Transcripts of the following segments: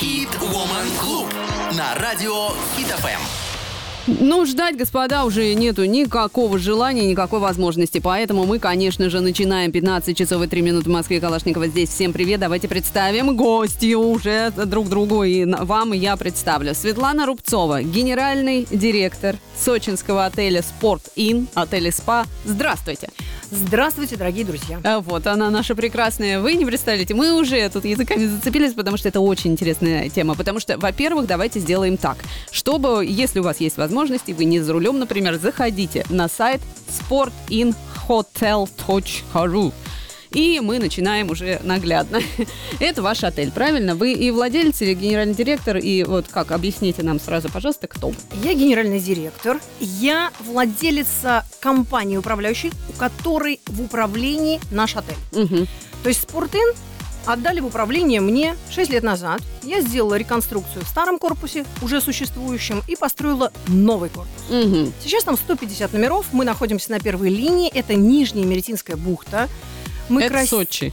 Хит Woman Club на радио Хит ФМ. Ну, ждать, господа, уже нету никакого желания, никакой возможности. Поэтому мы, конечно же, начинаем 15 часов и 3 минуты в Москве. Калашникова здесь. Всем привет. Давайте представим гостью уже друг другу. И вам я представлю. Светлана Рубцова, генеральный директор сочинского отеля «Спорт Ин», отеля «СПА». Здравствуйте. Здравствуйте, дорогие друзья. А Вот она наша прекрасная. Вы не представляете, мы уже тут языками зацепились, потому что это очень интересная тема. Потому что, во-первых, давайте сделаем так. Чтобы, если у вас есть возможность, и вы не за рулем, например, заходите на сайт sportinhotel.ru. И мы начинаем уже наглядно. Это ваш отель, правильно? Вы и владелец, или генеральный директор, и вот как, объясните нам сразу, пожалуйста, кто? Я генеральный директор. Я владелица компании управляющей, у которой в управлении наш отель. Мгм. То есть Спортин отдали в управление мне 6 лет назад. Я сделала реконструкцию в старом корпусе, уже существующем, и построила новый корпус. Мгм. Сейчас там 150 номеров, мы находимся на первой линии, это Нижняя Меретинская бухта. Мы Это крас- Сочи.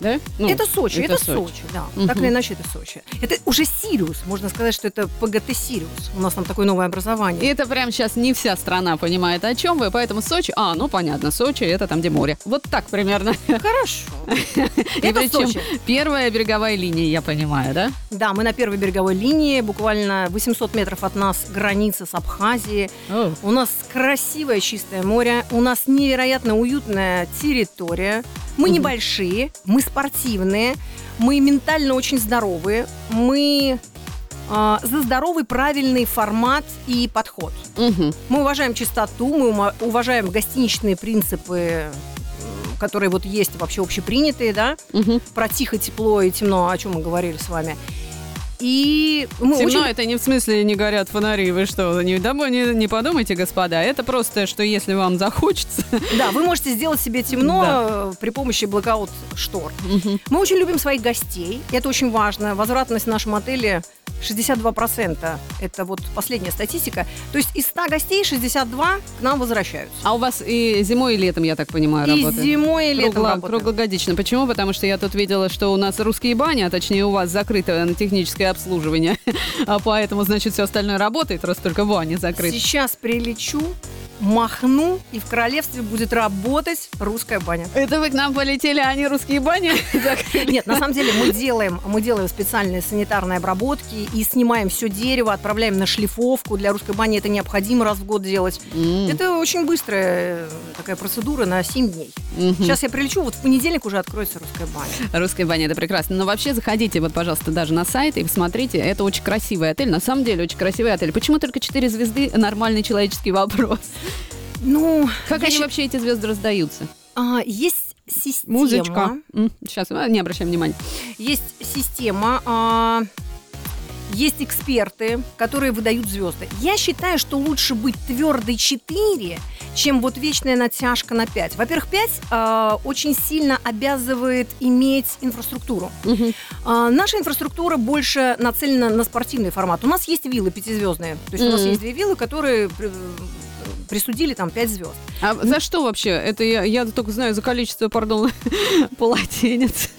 Да? Ну, это Сочи, это, Сочи. Сочи, да. Мгм. Так или иначе, это Сочи. Это уже Сириус, можно сказать, что это ПГТ Сириус. У нас там такое новое И образование. это прям сейчас не вся страна понимает, о чем вы, поэтому Сочи... А, ну понятно, Сочи это там, где море. Вот так примерно. Хорошо. И Это причем Сочи. первая береговая линия, я понимаю, да? Да, мы на первой береговой линии, буквально 800 метров от нас граница с Абхазией. У нас красивое чистое море, у нас невероятно уютная территория. Мы небольшие, мы спортивные, мы ментально очень здоровые, мы а, за здоровый правильный формат и подход. Мгм. Мы уважаем чистоту, мы уважаем гостиничные принципы, которые вот есть вообще общепринятые, да, Мгм. про тихо, тепло и темно, о чем мы говорили с вами. И мы Темно очень... это не в смысле не горят фонари, вы что, не, домой не, не подумайте, господа, это просто, что если вам захочется. Да, вы можете сделать себе темно Да. при помощи блокаут штор. Мгм. Мы очень любим своих гостей, это очень важно. Возвратность в нашем отеле 62%. Это вот последняя статистика. То есть из 100 гостей 62 к нам возвращаются. А у вас и зимой, и летом, я так понимаю, И работает? зимой, и летом Кругло- работаем. круглогодично. Почему? Потому что я тут видела, что у нас русские бани, а точнее у вас закрыто на техническое обслуживание. А поэтому, значит, все остальное работает, раз только бани закрыты. Сейчас прилечу, махну, и в королевстве будет работать русская баня. Это вы к нам полетели, а они русские бани? Нет, на самом деле мы делаем, мы делаем специальные санитарные обработки и снимаем все дерево, отправляем на шлифовку. Для русской бани это необходимо раз в год делать. Это очень быстрая э, такая процедура на 7 дней. Сейчас я прилечу, вот в понедельник уже откроется русская баня. Русская баня, это прекрасно. Но вообще заходите, вот, пожалуйста, даже на сайт и посмотрите. Это очень красивый отель. На самом деле, очень красивый отель. Почему только 4 звезды? Нормальный человеческий вопрос. Ну, Как они вообще, эти звезды, раздаются? а, есть система. Музычка. Сейчас, не обращаем внимания. Есть система. а, есть эксперты, которые выдают звезды. Я считаю, что лучше быть твердой 4, чем вот вечная натяжка на 5. Во-первых, 5 а, очень сильно обязывает иметь инфраструктуру. Мгм. А, наша инфраструктура больше нацелена на спортивный формат. У нас есть виллы пятизвездные. То есть у нас есть две виллы, которые при- присудили там 5 звезд. А за что вообще? Это я, я только знаю за количество, пардон, полотенец.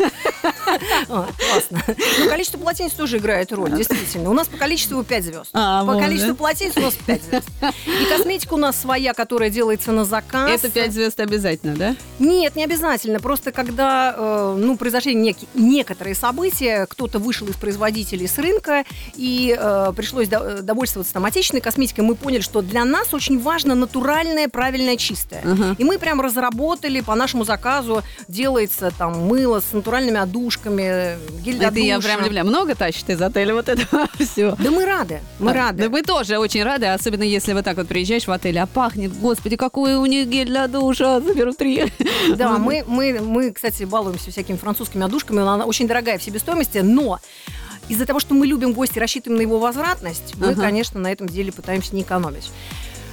А, классно. Количество полотенец тоже играет роль, действительно. У нас по количеству 5 звезд. А, По количеству полотенец у нас 5 звезд. И косметика у нас своя, которая делается на заказ. Это 5 звезд обязательно, да? Нет, не обязательно. Просто когда э, ну, произошли некоторые события, кто-то вышел из производителей с рынка, и э, пришлось э, довольствоваться там отечественной косметикой, мы поняли, что для нас очень важно натуральное, правильное, чистое. И мы прям разработали по нашему заказу, делается там мыло с натуральными одушками, гель для Это я прям люблю. Много тащит из отеля вот этого все. Да мы рады, мы рады. Да мы тоже очень рады, особенно если вот так вот приезжаешь в отель, а пахнет, господи, какой у них гель для душа, заберу три. Да, мы, мы, мы, кстати, балуемся всякими французскими одушками. Она очень дорогая в себестоимости, но из-за того, что мы любим гостя, рассчитываем на его возвратность, мы, Ага. конечно, на этом деле пытаемся не экономить.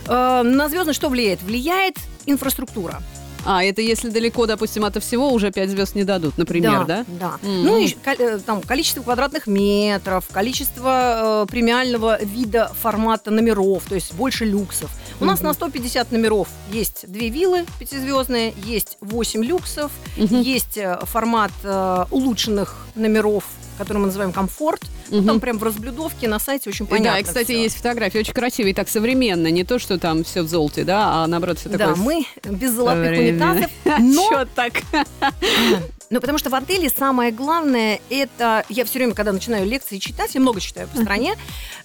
Э, На звездность что влияет? Влияет инфраструктура. А, это если далеко, допустим, от всего, уже 5 звезд не дадут, например, да? Да. Мгм. Ну, и э, там количество квадратных метров, количество э, премиального вида формата номеров, то есть больше люксов. У нас Мгм. на 150 номеров есть две виллы пятизвездные, есть 8 люксов, Мгм. есть э, формат э, улучшенных номеров, который мы называем комфорт. Мгм. Там прям в разблюдовке на сайте очень понятно. да, и, кстати, всё. есть фотографии очень красивые, так современно. Не то, что там все в золоте, да, а наоборот все такое... Да, мы без золотых унитазов, но Чё так? Ну, потому что в отеле самое главное это... Я все время, когда начинаю лекции читать, я много читаю по стране,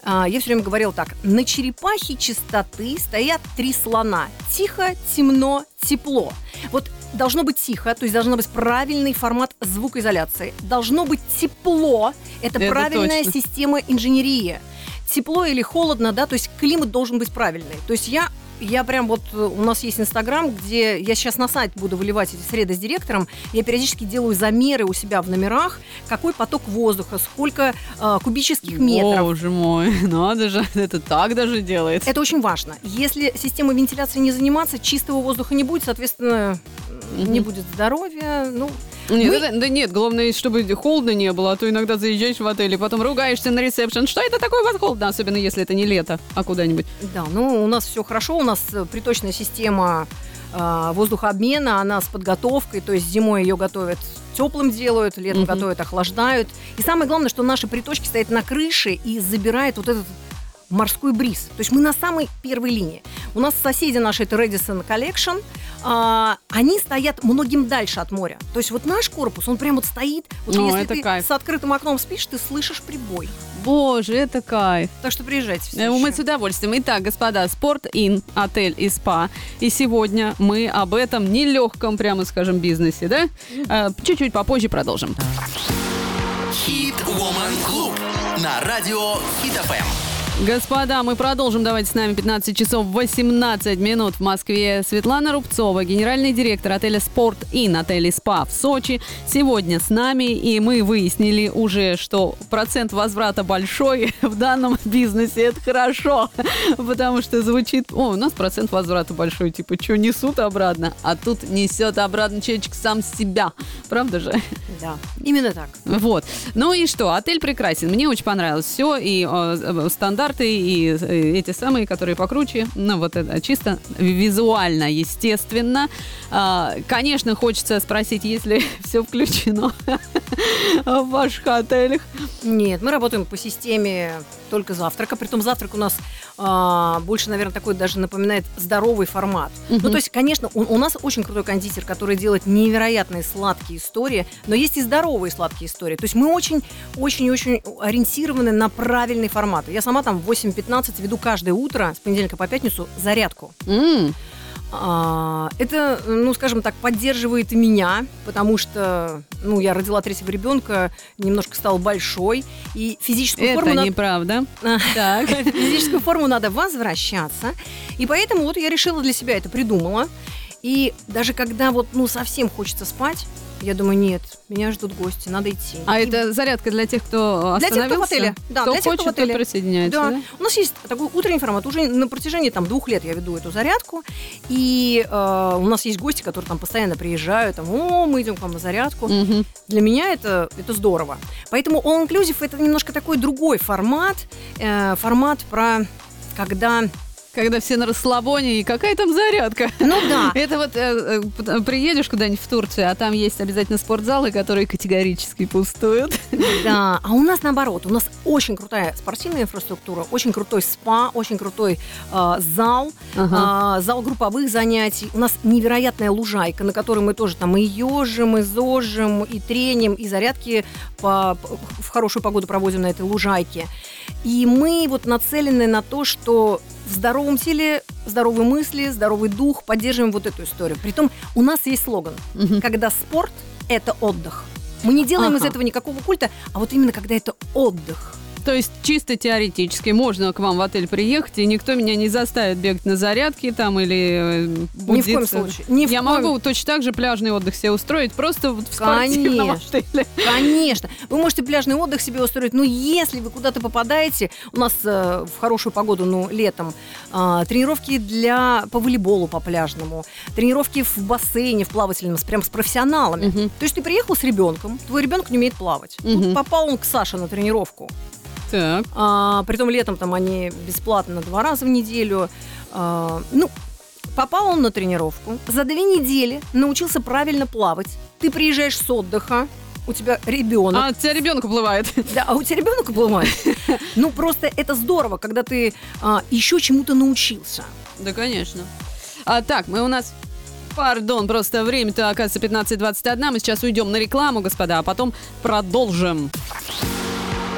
а, я все время говорила так. На черепахе чистоты стоят три слона. Тихо, темно, тепло. Вот должно быть тихо, то есть должен быть правильный формат звукоизоляции. Должно быть тепло. Это, Это правильная точно. система инженерии. Тепло или холодно, да, то есть климат должен быть правильный. То есть я я прям вот, э, у нас есть Инстаграм, где я сейчас на сайт буду выливать эти среды с директором. Я периодически делаю замеры у себя в номерах, какой поток воздуха, сколько э, кубических метров. Боже мой, надо же, это так даже делается. Это очень важно. Если системой вентиляции не заниматься, чистого воздуха не будет, соответственно, Мгм. не будет здоровья. Ну, Нет, Мы- это- да нет, главное, чтобы холодно не было, а то иногда заезжаешь в отель и потом ругаешься на ресепшн. Что это такое вас холодно, особенно если это не лето, а куда-нибудь. да, ну у нас все хорошо, у нас э, приточная система э, воздухообмена, она с подготовкой, то есть зимой ее готовят теплым делают, летом Мгм. готовят, охлаждают. И самое главное, что наши приточки стоят на крыше и забирает вот этот морской бриз. То есть мы на самой первой линии. У нас соседи наши, это Redison Collection, а, они стоят многим дальше от моря. То есть вот наш корпус, он прям вот стоит. Вот О, если это ты кайф. с открытым окном спишь, ты слышишь прибой. Боже, это кайф. Так что приезжайте все Э, Мы еще. с удовольствием. Итак, господа, Спорт Ин, отель и спа. И сегодня мы об этом нелегком, прямо скажем, бизнесе, да? Э, Чуть-чуть попозже продолжим. Хит Woman Клуб на радио Хит ФМ. Господа, мы продолжим. Давайте с нами 15 часов 18 минут в Москве. Светлана Рубцова, генеральный директор отеля «Спорт Ин», отеля «Спа» в Сочи, сегодня с нами. И мы выяснили уже, что процент возврата большой в данном бизнесе. Это хорошо, потому что звучит... О, у нас процент возврата большой. Типа, что, несут обратно? А тут несет обратно человечек сам себя. Правда же? Да, именно так. Вот. Ну и что? Отель прекрасен. Мне очень понравилось все. И э, э, стандарты, и э, эти самые, которые покруче. Ну, вот это чисто визуально, естественно. А, конечно, хочется спросить, если все включено в ваших отелях. Нет, мы работаем по системе только завтрака. Притом завтрак у нас а, больше, наверное, такой даже напоминает здоровый формат. Ну, Мгм. то есть, конечно, у, у нас очень крутой кондитер, который делает невероятные сладкие истории, но есть и здоровые сладкие истории. То есть мы очень-очень-очень ориентированы на правильный формат. Я сама там в 8.15 веду каждое утро с понедельника по пятницу зарядку. А, Это, ну, скажем так, поддерживает и меня, потому что, ну, я родила третьего ребенка, немножко стала большой, и физическую Это форму надо- неправда. А. Так. физическую форму надо возвращаться. И поэтому вот я решила для себя это придумала. И даже когда вот, ну, совсем хочется спать, я думаю, нет, меня ждут гости, надо идти. А И это зарядка для тех, кто Для тех, кто в остановился? отеле. Да, кто для тех, кто хочет, в отеле. тот присоединяется, Да. да? У нас есть такой утренний формат. Уже на протяжении там двух лет я веду эту зарядку. И э, у нас есть гости, которые там постоянно приезжают. Там, о, мы идем к вам на зарядку. Мгм. Для меня это, это здорово. Поэтому All Inclusive это немножко такой другой формат. э, формат про когда... Когда все на расслабоне, и какая там зарядка? Ну да. Это вот э, э, п- приедешь куда-нибудь в Турцию, а там есть обязательно спортзалы, которые категорически пустуют. Да, а у нас наоборот, у нас очень крутая спортивная инфраструктура, очень крутой спа, очень крутой э, зал, Ага. а, зал групповых занятий. У нас невероятная лужайка, на которой мы тоже там и ежим, и зожим, и треним, и зарядки по- в хорошую погоду проводим на этой лужайке. И мы вот нацелены на то, что в здоровом теле здоровые мысли, здоровый дух, поддерживаем вот эту историю. Притом у нас есть слоган, Мгм. когда спорт – это отдых. Мы не делаем из Ага. этого никакого культа, а вот именно когда это отдых. То есть чисто теоретически можно к вам в отель приехать, и никто меня не заставит бегать на зарядке там или э, Ни в коем будиться. случае. Ни в Я коем- могу точно так же пляжный отдых себе устроить, просто вот в спортивном Конечно. отеле. Конечно. Вы можете пляжный отдых себе устроить, но если вы куда-то попадаете, у нас э, в хорошую погоду, ну, летом, а, тренировки для по волейболу по пляжному, тренировки в бассейне, в плавательном, с, прям с профессионалами. Мгм. То есть ты приехал с ребенком, твой ребенок не умеет плавать. Тут Мгм. попал он к Саше на тренировку. Так. А, притом летом там они бесплатно два раза в неделю. А, ну, попал он на тренировку. За две недели научился правильно плавать. Ты приезжаешь с отдыха, у тебя ребенок. А у тебя ребенок уплывает. Да, а у тебя ребенок уплывает. Ну, просто это здорово, когда ты а, еще чему-то научился. Да, конечно. А, так, мы у нас... Пардон, просто время-то, оказывается, 15.21. Мы сейчас уйдем на рекламу, господа, а потом продолжим.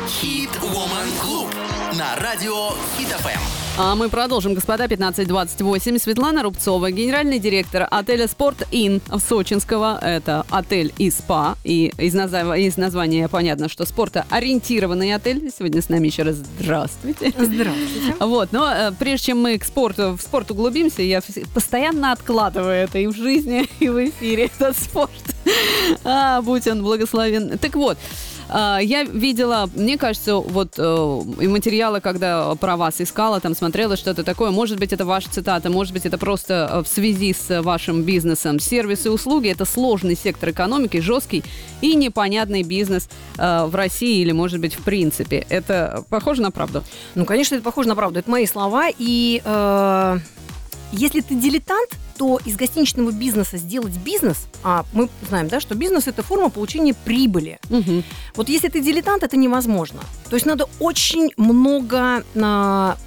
Хит Woman Club на радио Хит ФМ. А мы продолжим, господа, 15.28. Светлана Рубцова, генеральный директор отеля «Спорт Ин» в Сочинского. Это отель и спа. И из, назва- из названия понятно, что спортоориентированный отель. Сегодня с нами еще раз здравствуйте. Здравствуйте. Вот, но э, прежде чем мы к спорту, в спорт углубимся, я вс- постоянно откладываю это и в жизни, и в эфире, этот спорт. А, будь он благословен. Так вот, я видела, мне кажется, вот э, и материалы, когда про вас искала, там смотрела что-то такое. Может быть, это ваша цитата, может быть, это просто э, в связи с вашим бизнесом. Сервисы и услуги – это сложный сектор экономики, жесткий и непонятный бизнес э, в России или, может быть, в принципе. Это похоже на правду? Ну, конечно, это похоже на правду. Это мои слова. И э, если ты дилетант, то из гостиничного бизнеса сделать бизнес, а мы знаем, да, что бизнес это форма получения прибыли. Мгм. Вот если ты дилетант, это невозможно. То есть надо очень много а,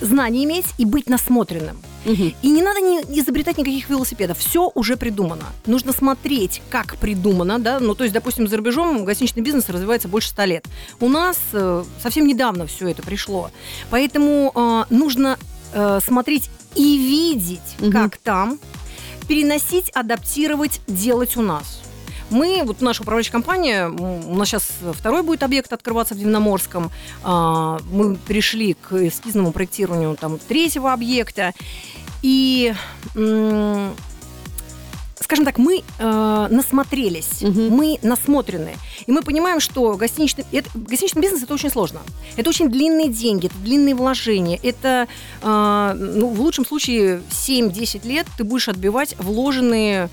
знаний иметь и быть насмотренным. Мгм. И не надо не изобретать никаких велосипедов. Все уже придумано. Нужно смотреть, как придумано, да. Ну, то есть, допустим, за рубежом гостиничный бизнес развивается больше ста лет. У нас э, совсем недавно все это пришло. Поэтому э, нужно э, смотреть и видеть, Мгм. как там, переносить, адаптировать, делать у нас. Мы, вот наша управляющая компания, у нас сейчас второй будет объект открываться в Дивноморском. А, Мы пришли к эскизному проектированию там, третьего объекта. И, скажем так, мы э, насмотрелись, Мгм. мы насмотрены. И мы понимаем, что гостиничный, это- гостиничный бизнес – это очень сложно. Это очень длинные деньги, это длинные вложения. Это, э, ну, в лучшем случае, 7-10 лет ты будешь отбивать вложенные...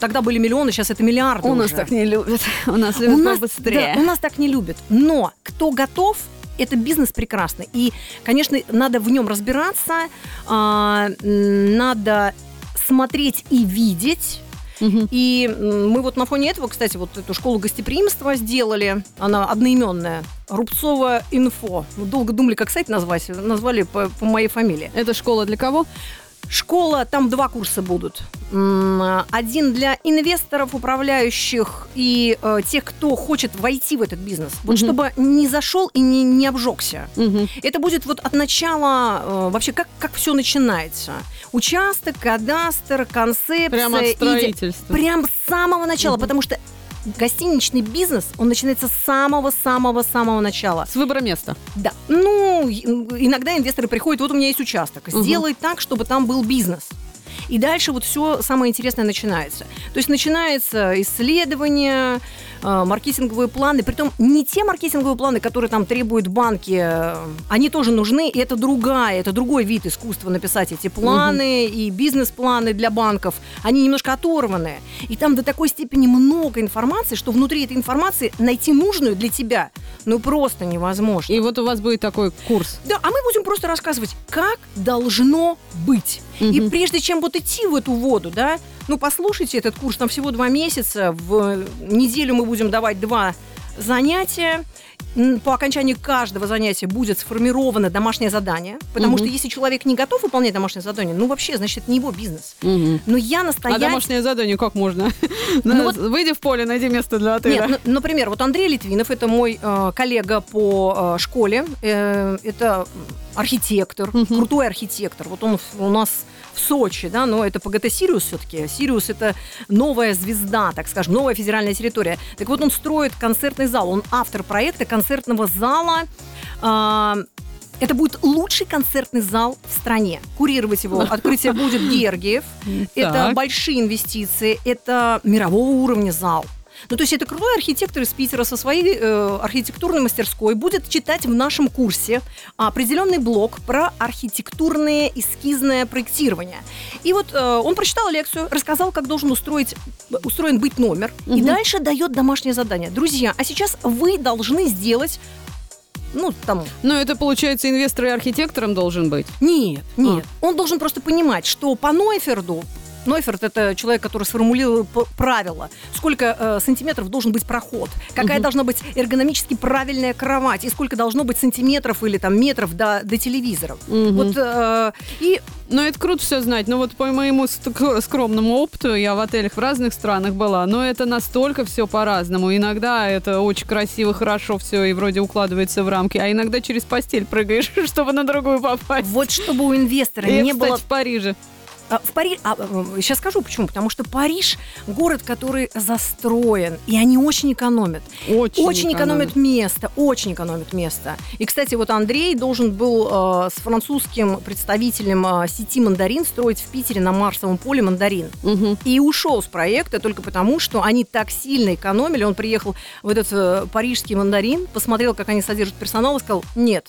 Тогда были миллионы, сейчас это миллиарды У нас уже. так не любят. У нас У любят нас, побыстрее. да, у нас так не любят. Но кто готов, это бизнес прекрасный. И, конечно, надо в нем разбираться, а, надо смотреть и видеть. И мы вот на фоне этого, кстати, вот эту школу гостеприимства сделали. Она одноименная. Рубцова инфо. Мы долго думали, как сайт назвать. Назвали по, по моей фамилии. Это школа для кого? Школа, там два курса будут. Один для инвесторов, управляющих и э, тех, кто хочет войти в этот бизнес. Вот Мгм. чтобы не зашел и не, не обжегся. Мгм. Это будет вот от начала, э, вообще, как, как все начинается. Участок, кадастр, концепция. Прямо от иде- строительства. Прям с самого начала, Мгм. потому что гостиничный бизнес, он начинается с самого-самого-самого начала. С выбора места. Да. Ну, и- иногда инвесторы приходят, вот у меня есть участок, сделай так, чтобы там был бизнес. И дальше вот все самое интересное начинается. То есть начинается исследование, маркетинговые планы. Притом не те маркетинговые планы, которые там требуют банки, э, они тоже нужны, и это другая, это другой вид искусства написать эти планы и бизнес-планы для банков. Они немножко оторваны. И там до такой степени много информации, что внутри этой информации найти нужную для тебя ну просто невозможно. И вот у вас будет такой курс. Да, а мы будем просто рассказывать, как должно быть. И Мгм. прежде чем вот идти в эту воду, да, ну послушайте этот курс, там всего два месяца, в неделю мы будем давать два занятия. По окончании каждого занятия будет сформировано домашнее задание, потому Мгм. что если человек не готов выполнять домашнее задание, ну вообще, значит, это не его бизнес. Мгм. Но я А настоятельно... домашнее задание как можно? Ну вот- Выйди в поле, найди место для отеля. Нет, ну, например, вот Андрей Литвинов, это мой э, коллега по э, школе, э, это архитектор, Мгм. крутой архитектор. Вот он у нас в Сочи, да, но это ПГТ Сириус все-таки. Сириус это новая звезда, так скажем, новая федеральная территория. Так вот он строит концертный зал, он автор проекта концертного зала. а, это будет лучший концертный зал в стране. Курировать его открытие будет Гергиев. Это большие инвестиции, это мирового уровня зал. Ну, то есть это крутой архитектор из Питера со своей э, архитектурной мастерской будет читать в нашем курсе определенный блок про архитектурное эскизное проектирование. И вот э, он прочитал лекцию, рассказал, как должен устроить, устроен быть номер, и Мгм. дальше дает домашнее задание. Друзья, а сейчас вы должны сделать, ну, там, Но это, получается, инвестор и архитектором должен быть. нет, нет. Он должен просто понимать, что по Нойферду Нойферт – это человек, который сформулировал правила. Сколько э, сантиметров должен быть проход, какая Мгм. должна быть эргономически правильная кровать, и сколько должно быть сантиметров или там метров до, до телевизоров. Мгм. Вот, э, и Ну, это круто все знать. Но вот по моему скромному опыту, я в отелях в разных странах была, но это настолько все по-разному. Иногда это очень красиво, хорошо все и вроде укладывается в рамки, а иногда через постель прыгаешь, чтобы на другую попасть. вот чтобы у инвестора И, не кстати, было в Париже. А, В Париж, сейчас скажу почему, потому что Париж город, который застроен, и они очень экономят. Очень, Очень экономят место, очень экономят место. И, кстати, вот Андрей должен был э, с французским представителем э, сети «Мандарин» строить в Питере на Марсовом поле «Мандарин». Мгм. И ушел с проекта только потому, что они так сильно экономили. Он приехал в этот э, парижский «Мандарин», посмотрел, как они содержат персонал и сказал, нет,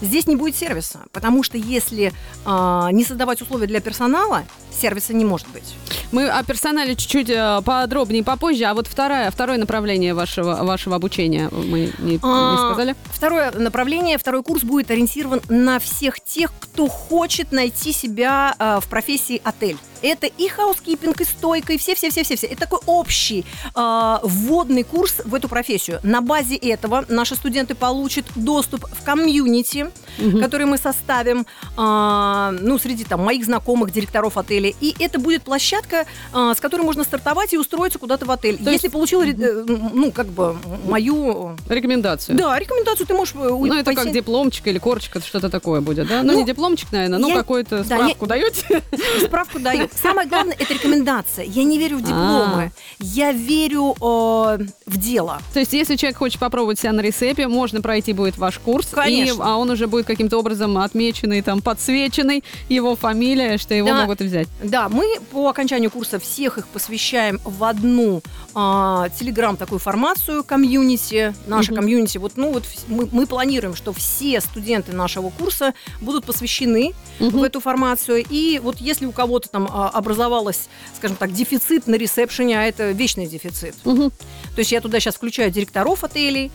Здесь не будет сервиса, потому что если а, не создавать условия для персонала, сервиса не может быть. Мы о персонале чуть-чуть э, подробнее попозже, а вот второе, второе направление вашего, вашего обучения мы не, не А, сказали. Второе направление, второй курс будет ориентирован на всех тех, кто хочет найти себя а, в профессии отель. Это и housekeeping, и стойка, и все-все-все-все. Это такой общий а, вводный курс в эту профессию. На базе этого наши студенты получат доступ в комьюнити, Мгм. который мы составим, а, ну, среди там моих знакомых директоров отеля. И это будет площадка, а, с которой можно стартовать и устроиться куда-то в отель. То Если есть- получил, э, ну, как бы мою Рекомендацию. да, рекомендацию ты можешь... э, Ну, это пойти- как дипломчик или корочка, это что-то такое будет, да? Ну, Ну, не дипломчик, наверное, но я- какую-то да, справку даете? Справку даю. Самое главное, это рекомендация. Я не верю в дипломы. А. Я верю э, в дело. То есть, если человек хочет попробовать себя на ресепе, можно пройти будет ваш курс, Конечно. и, а он уже будет каким-то образом отмеченный, там, подсвеченный, его фамилия, что его Да. могут взять. Да, мы по окончанию курса всех их посвящаем в одну телеграм такую формацию комьюнити, Мгм. комьюнити. Вот, ну вот мы, мы планируем, что все студенты нашего курса будут посвящены в эту формацию. И вот если у кого-то там а, образовалась, скажем так, дефицит на ресепшене, а это вечный дефицит, Мгм. То есть я туда сейчас включаю директоров отелей,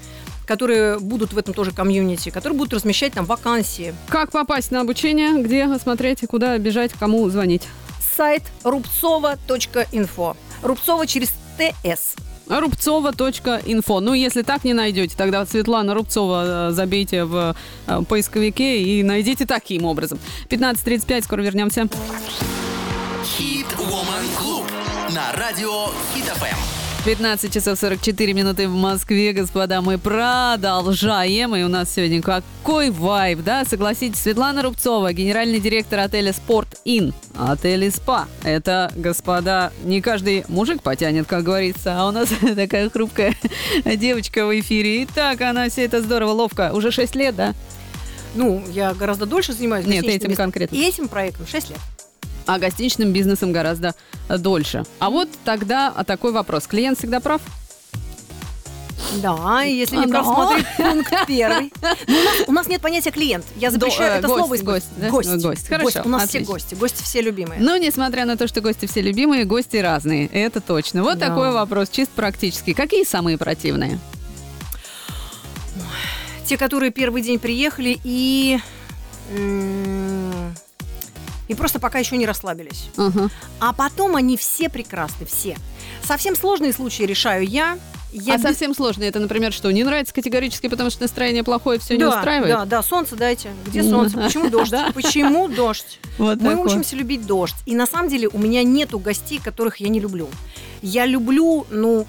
которые будут в этом тоже комьюнити, которые будут размещать там вакансии. Как попасть на обучение, где смотреть, куда бежать, кому звонить? Сайт рубцова.инфо. Рубцова через ТС. Рубцова.инфо. Ну, если так не найдете, тогда Светлана Рубцова э, забейте в э, поисковике и найдите таким образом. 15.35, скоро вернемся. Хит Woman Club на радио Хит ФМ. 15 часов 44 минуты в Москве, господа, мы продолжаем. И у нас сегодня какой вайб, да? Согласитесь, Светлана Рубцова, генеральный директор отеля Спорт Ин, отель и спа. Это, господа, не каждый мужик потянет, как говорится, а у нас такая хрупкая девочка в эфире. И так она все это здорово, ловко. Уже 6 лет, да? Ну, я гораздо дольше занимаюсь Нет, этим конкретно. И этим проектом 6 лет. А гостиничным бизнесом гораздо дольше. А вот тогда а такой вопрос. Клиент всегда прав? Да, если А, не да. смотри пункт первый. Ну, у, нас, у нас нет понятия клиент. Я запрещаю э, это гость, слово гость, да? гость. Гость, хорошо, У нас отлично. все гости. Гости все любимые. Ну, несмотря на то, что гости все любимые, гости разные. Это точно. Вот Да. такой вопрос, чисто практически. Какие самые противные? Те, которые первый день приехали и... И просто пока еще не расслабились. Ага. А потом они все прекрасны, все. Совсем сложные случаи решаю я. я а без- совсем сложно. Это, например, что? Не нравится категорически, потому что настроение плохое, все не да, устраивает? Да, да, солнце дайте. Где солнце? Почему дождь? Почему дождь? Вот Мы учимся любить дождь. И на самом деле у меня нету гостей, которых я не люблю. Я люблю, ну,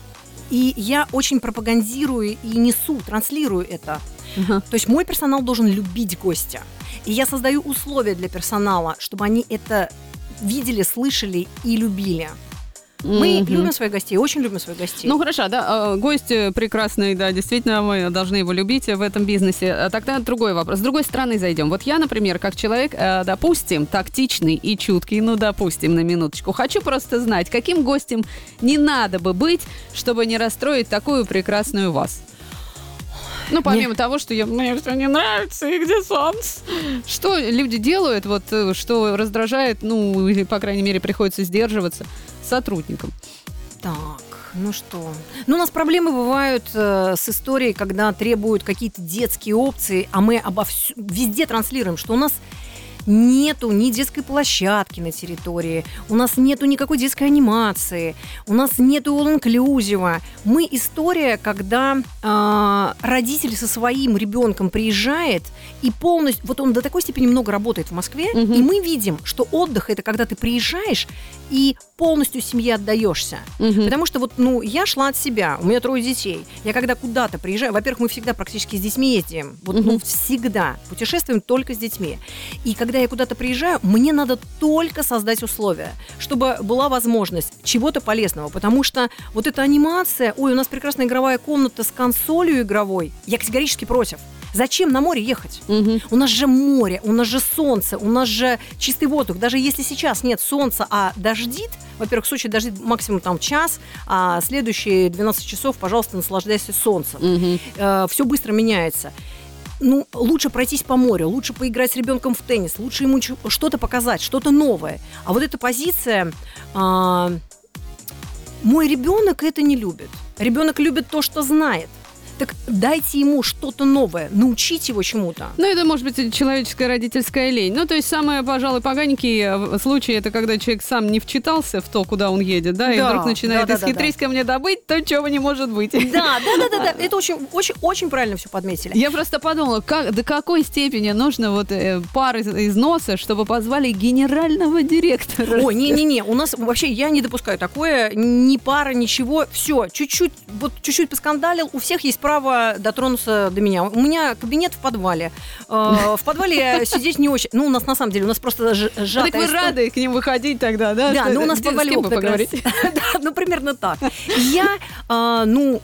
и я очень пропагандирую и несу, транслирую это. Ага. То есть мой персонал должен любить гостя. И я создаю условия для персонала, чтобы они это видели, слышали и любили. Мы Мгм. любим своих гостей, очень любим своих гостей. Ну хорошо, да, э, гость э, прекрасный, да, действительно, мы должны его любить в этом бизнесе. А Тогда другой вопрос. С другой стороны зайдем. Вот я, например, как человек, э, допустим, тактичный и чуткий, ну, допустим, на минуточку, хочу просто знать, каким гостем не надо бы быть, чтобы не расстроить такую прекрасную вас. Ну, помимо того, что я, мне все не нравится, и где солнце? Что люди делают, вот, э, что раздражает, ну, или, по крайней мере, приходится сдерживаться сотрудникам? Так, ну что? Ну, у нас проблемы бывают э, с историей, когда требуют какие-то детские опции, а мы обо всю- везде транслируем, что у нас нету ни детской площадки на территории, у нас нету никакой детской анимации, у нас нету all-inclusive. Мы история, когда э, родитель со своим ребенком приезжает и полностью, вот он до такой степени много работает в Москве, Мгм. и мы видим, что отдых это когда ты приезжаешь и полностью семье отдаешься. Мгм. Потому что вот, ну, я шла от себя, у меня трое детей. Я когда куда-то приезжаю, во-первых, мы всегда практически с детьми ездим. Вот, ну, Мгм. всегда. Путешествуем только с детьми. И когда я куда-то приезжаю, мне надо только создать условия, чтобы была возможность чего-то полезного. Потому что вот эта анимация, ой, у нас прекрасная игровая комната с консолью игровой, я категорически против. Зачем на море ехать? Мгм. У нас же море, у нас же солнце, у нас же чистый воздух. Даже если сейчас нет солнца, а дождит, во-первых, в Сочи дождит максимум там час, а следующие 12 часов, пожалуйста, наслаждайся солнцем. Мгм. все быстро меняется. Ну, лучше пройтись по морю, лучше поиграть с ребенком в теннис, лучше ему что-то показать, что-то новое. А вот эта позиция, а, мой ребенок это не любит. Ребенок любит то, что знает. Так дайте ему что-то новое, научите его чему-то. Ну, это может быть человеческая родительская лень. Ну, то есть, самое, пожалуй, поганенький э, случай, это когда человек сам не вчитался в то, куда он едет, да, и Да, вдруг начинает да, да, да, исхитрить ко мне добыть то, чего не может быть. Да, да, да, да, да. Это очень, очень, очень правильно все подметили. Я просто подумала, как, до какой степени нужно вот э, пар из, из носа, чтобы позвали генерального директора. Ой, не-не-не, у нас вообще я не допускаю такое, ни пара, ничего, все, чуть-чуть, вот чуть-чуть поскандалил, у всех есть право дотронуться до меня. У меня кабинет в подвале. Э, В подвале сидеть не очень, ну, у нас на самом деле, у нас просто ж- Ну, сжатая так вы рады к ним выходить тогда, да? Да, ну у нас в Где- с подвале кем поговорите? Да, ну примерно так. Я, а, ну,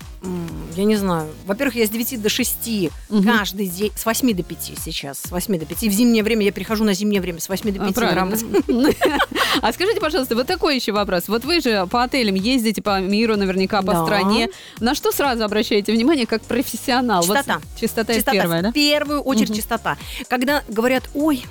я не знаю. Во-первых, я с 9 до 6 Мгм. каждый день, с 8 до 5 сейчас, с 8 до 5. В зимнее время я перехожу на зимнее время, с 8 до А, 5 на правильно. работе. А скажите, пожалуйста, вот такой еще вопрос. Вот вы же по отелям ездите по миру, наверняка по Да. стране. На что сразу обращаете внимание как профессионал? Вот Чистота. чистота, Чистота, первое, да? в первую очередь Мгм. чистота. Когда говорят, ой,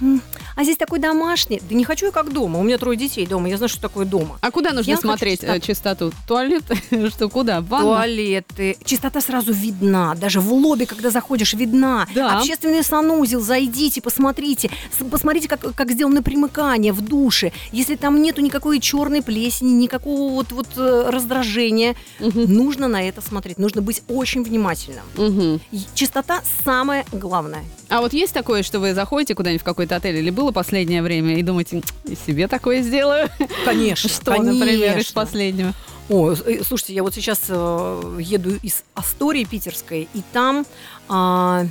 а здесь такой домашний. Да не хочу я как дома. У меня трое детей дома, я знаю, что такое дома. А куда нужно Я хочу смотреть э, чистоту? Туалет? Что, куда? Ванна? Туалеты. Чистота сразу видна. Даже в лобби, когда заходишь, видна. Да. Общественный санузел, зайдите, посмотрите. Посмотрите, как, как сделано примыкание в душе. Если там нету никакой черной плесени, никакого вот, вот э, раздражения, Мгм. нужно на это смотреть. Нужно быть очень внимательным. И Чистота самое главное. А вот есть такое, что вы заходите куда-нибудь в какой-то отель или было последнее время и думаете, «М, и себе такое сделаю? Конечно. Что, например, из последнего? О, э, слушайте, я вот сейчас э, еду из Астории питерской, и там а,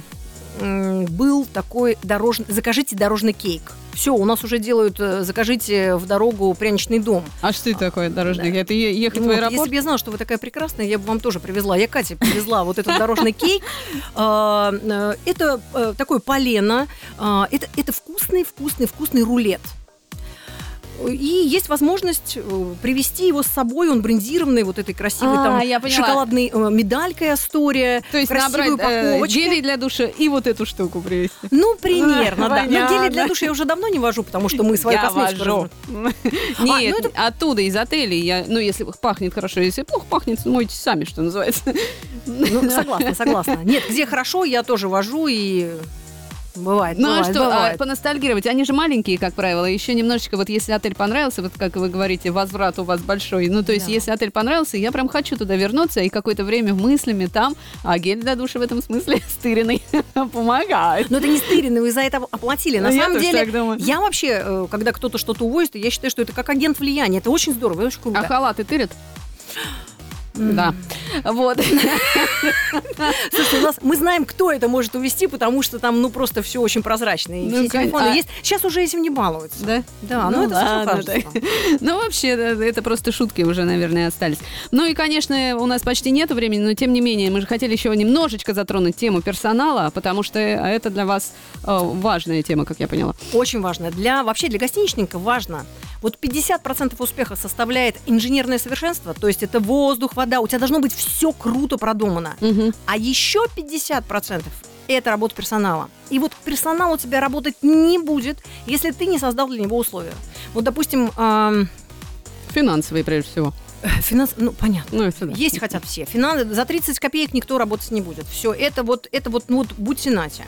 такой дорожный... Закажите дорожный кейк. Все, у нас уже делают, э, закажите в дорогу пряничный дом. А что это такое дорожный? Это е- ехать в Вот, аэропорт? если бы я знала, что вы такая прекрасная, я бы вам тоже привезла. Я Кате привезла вот этот дорожный кейк. А, э, Это э, такое полено. А, Это это вкусный, вкусный, вкусный рулет. И есть возможность э, привезти его с собой, он брендированный, вот этой красивой А, там я поняла. шоколадной э, медалькой Астория, То есть красивой набрать э, упаковочке. гелей для душа и вот эту штуку привезти. Ну, примерно, да. Но Понятно. гели для душа я уже давно не вожу, потому что мы свою Я косметику вожу. Нет, ну это- оттуда, из отелей. Я, ну, если пахнет хорошо, если плохо пахнет, мойте сами, что называется. Ну, согласна, согласна. Нет, где хорошо, я тоже вожу и бывает, Ну а бывает, что, а, бывает. поностальгировать? Они же маленькие, как правило. Еще немножечко, вот если отель понравился, вот как вы говорите, возврат у вас большой. Ну, то есть, Да. если отель понравился, я прям хочу туда вернуться и какое-то время мыслями там, а гель для душа в этом смысле стыренный помогает. Но это не стырено, вы за это оплатили. На Ну, самом деле, я вообще, э, когда кто-то что-то увозит, я считаю, что это как агент влияния. Это очень здорово, очень круто. А халаты тырят? Да. Вот. Слушайте, у нас мы знаем, кто это может увезти, потому что там, ну, просто все очень прозрачно. И Ну, все телефоны а- есть. Сейчас уже этим не балуются. Да? Да, ну, это совсем ладно, да. Ну, вообще, да, это просто шутки уже, наверное, остались. Ну и, конечно, у нас почти нет времени, но тем не менее, мы же хотели еще немножечко затронуть тему персонала, потому что это для вас э, важная тема, как я поняла. Очень важно. Для, вообще для гостиничника важно. Вот 50% успеха составляет инженерное совершенство, то есть это воздух, вода. У тебя должно быть все круто продумано. Мгм. А еще 50% это работа персонала. И вот персонал у тебя работать не будет, если ты не создал для него условия. Вот, допустим, ам, Финансовые, прежде всего. финанс... Ну, понятно. Ну, это да. Есть хотят все. Финансы за 30 копеек никто работать не будет. Все, это вот, это вот, ну, вот будьте нате.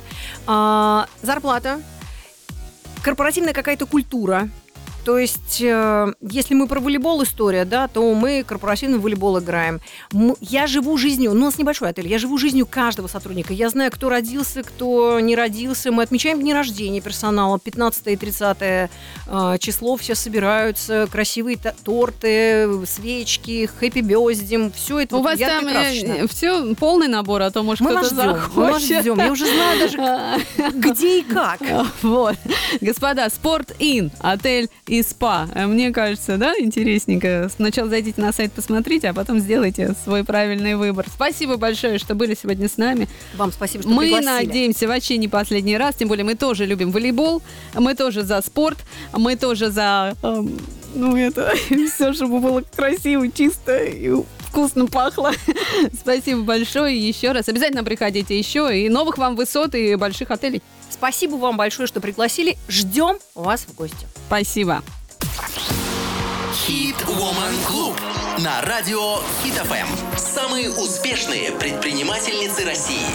А, зарплата. корпоративная какая-то культура. То есть, э, если мы про волейбол история, да, то мы корпоративный волейбол играем. М- Я живу жизнью, ну, у нас небольшой отель, я живу жизнью каждого сотрудника. Я знаю, кто родился, кто не родился. Мы отмечаем дни рождения персонала. 15 и 30 э, число все собираются, красивые т- торты, свечки, хэппи бездим. Все это У вот вас ярко там красочно. все полный набор, а то может Мы кто-то ждем, мы вас захочет. ждем. Я уже знаю даже, где и как. Вот. Господа, Спорт Ин, отель и спа. Э, Мне кажется, да, интересненько. Сначала зайдите на сайт, посмотрите, а потом сделайте свой правильный выбор. Спасибо большое, что были сегодня с нами. Вам спасибо, что мы пригласили. надеемся вообще не последний раз, тем более мы тоже любим волейбол, мы тоже за спорт, мы тоже за, эм, ну это, все, чтобы было красиво, чисто и вкусно пахло. Спасибо большое еще раз. Обязательно приходите еще и новых вам высот и больших отелей. Спасибо вам большое, что пригласили. Ждем вас в гости. Спасибо. Хит Woman Club на радио Хит ФМ. Самые успешные предпринимательницы России.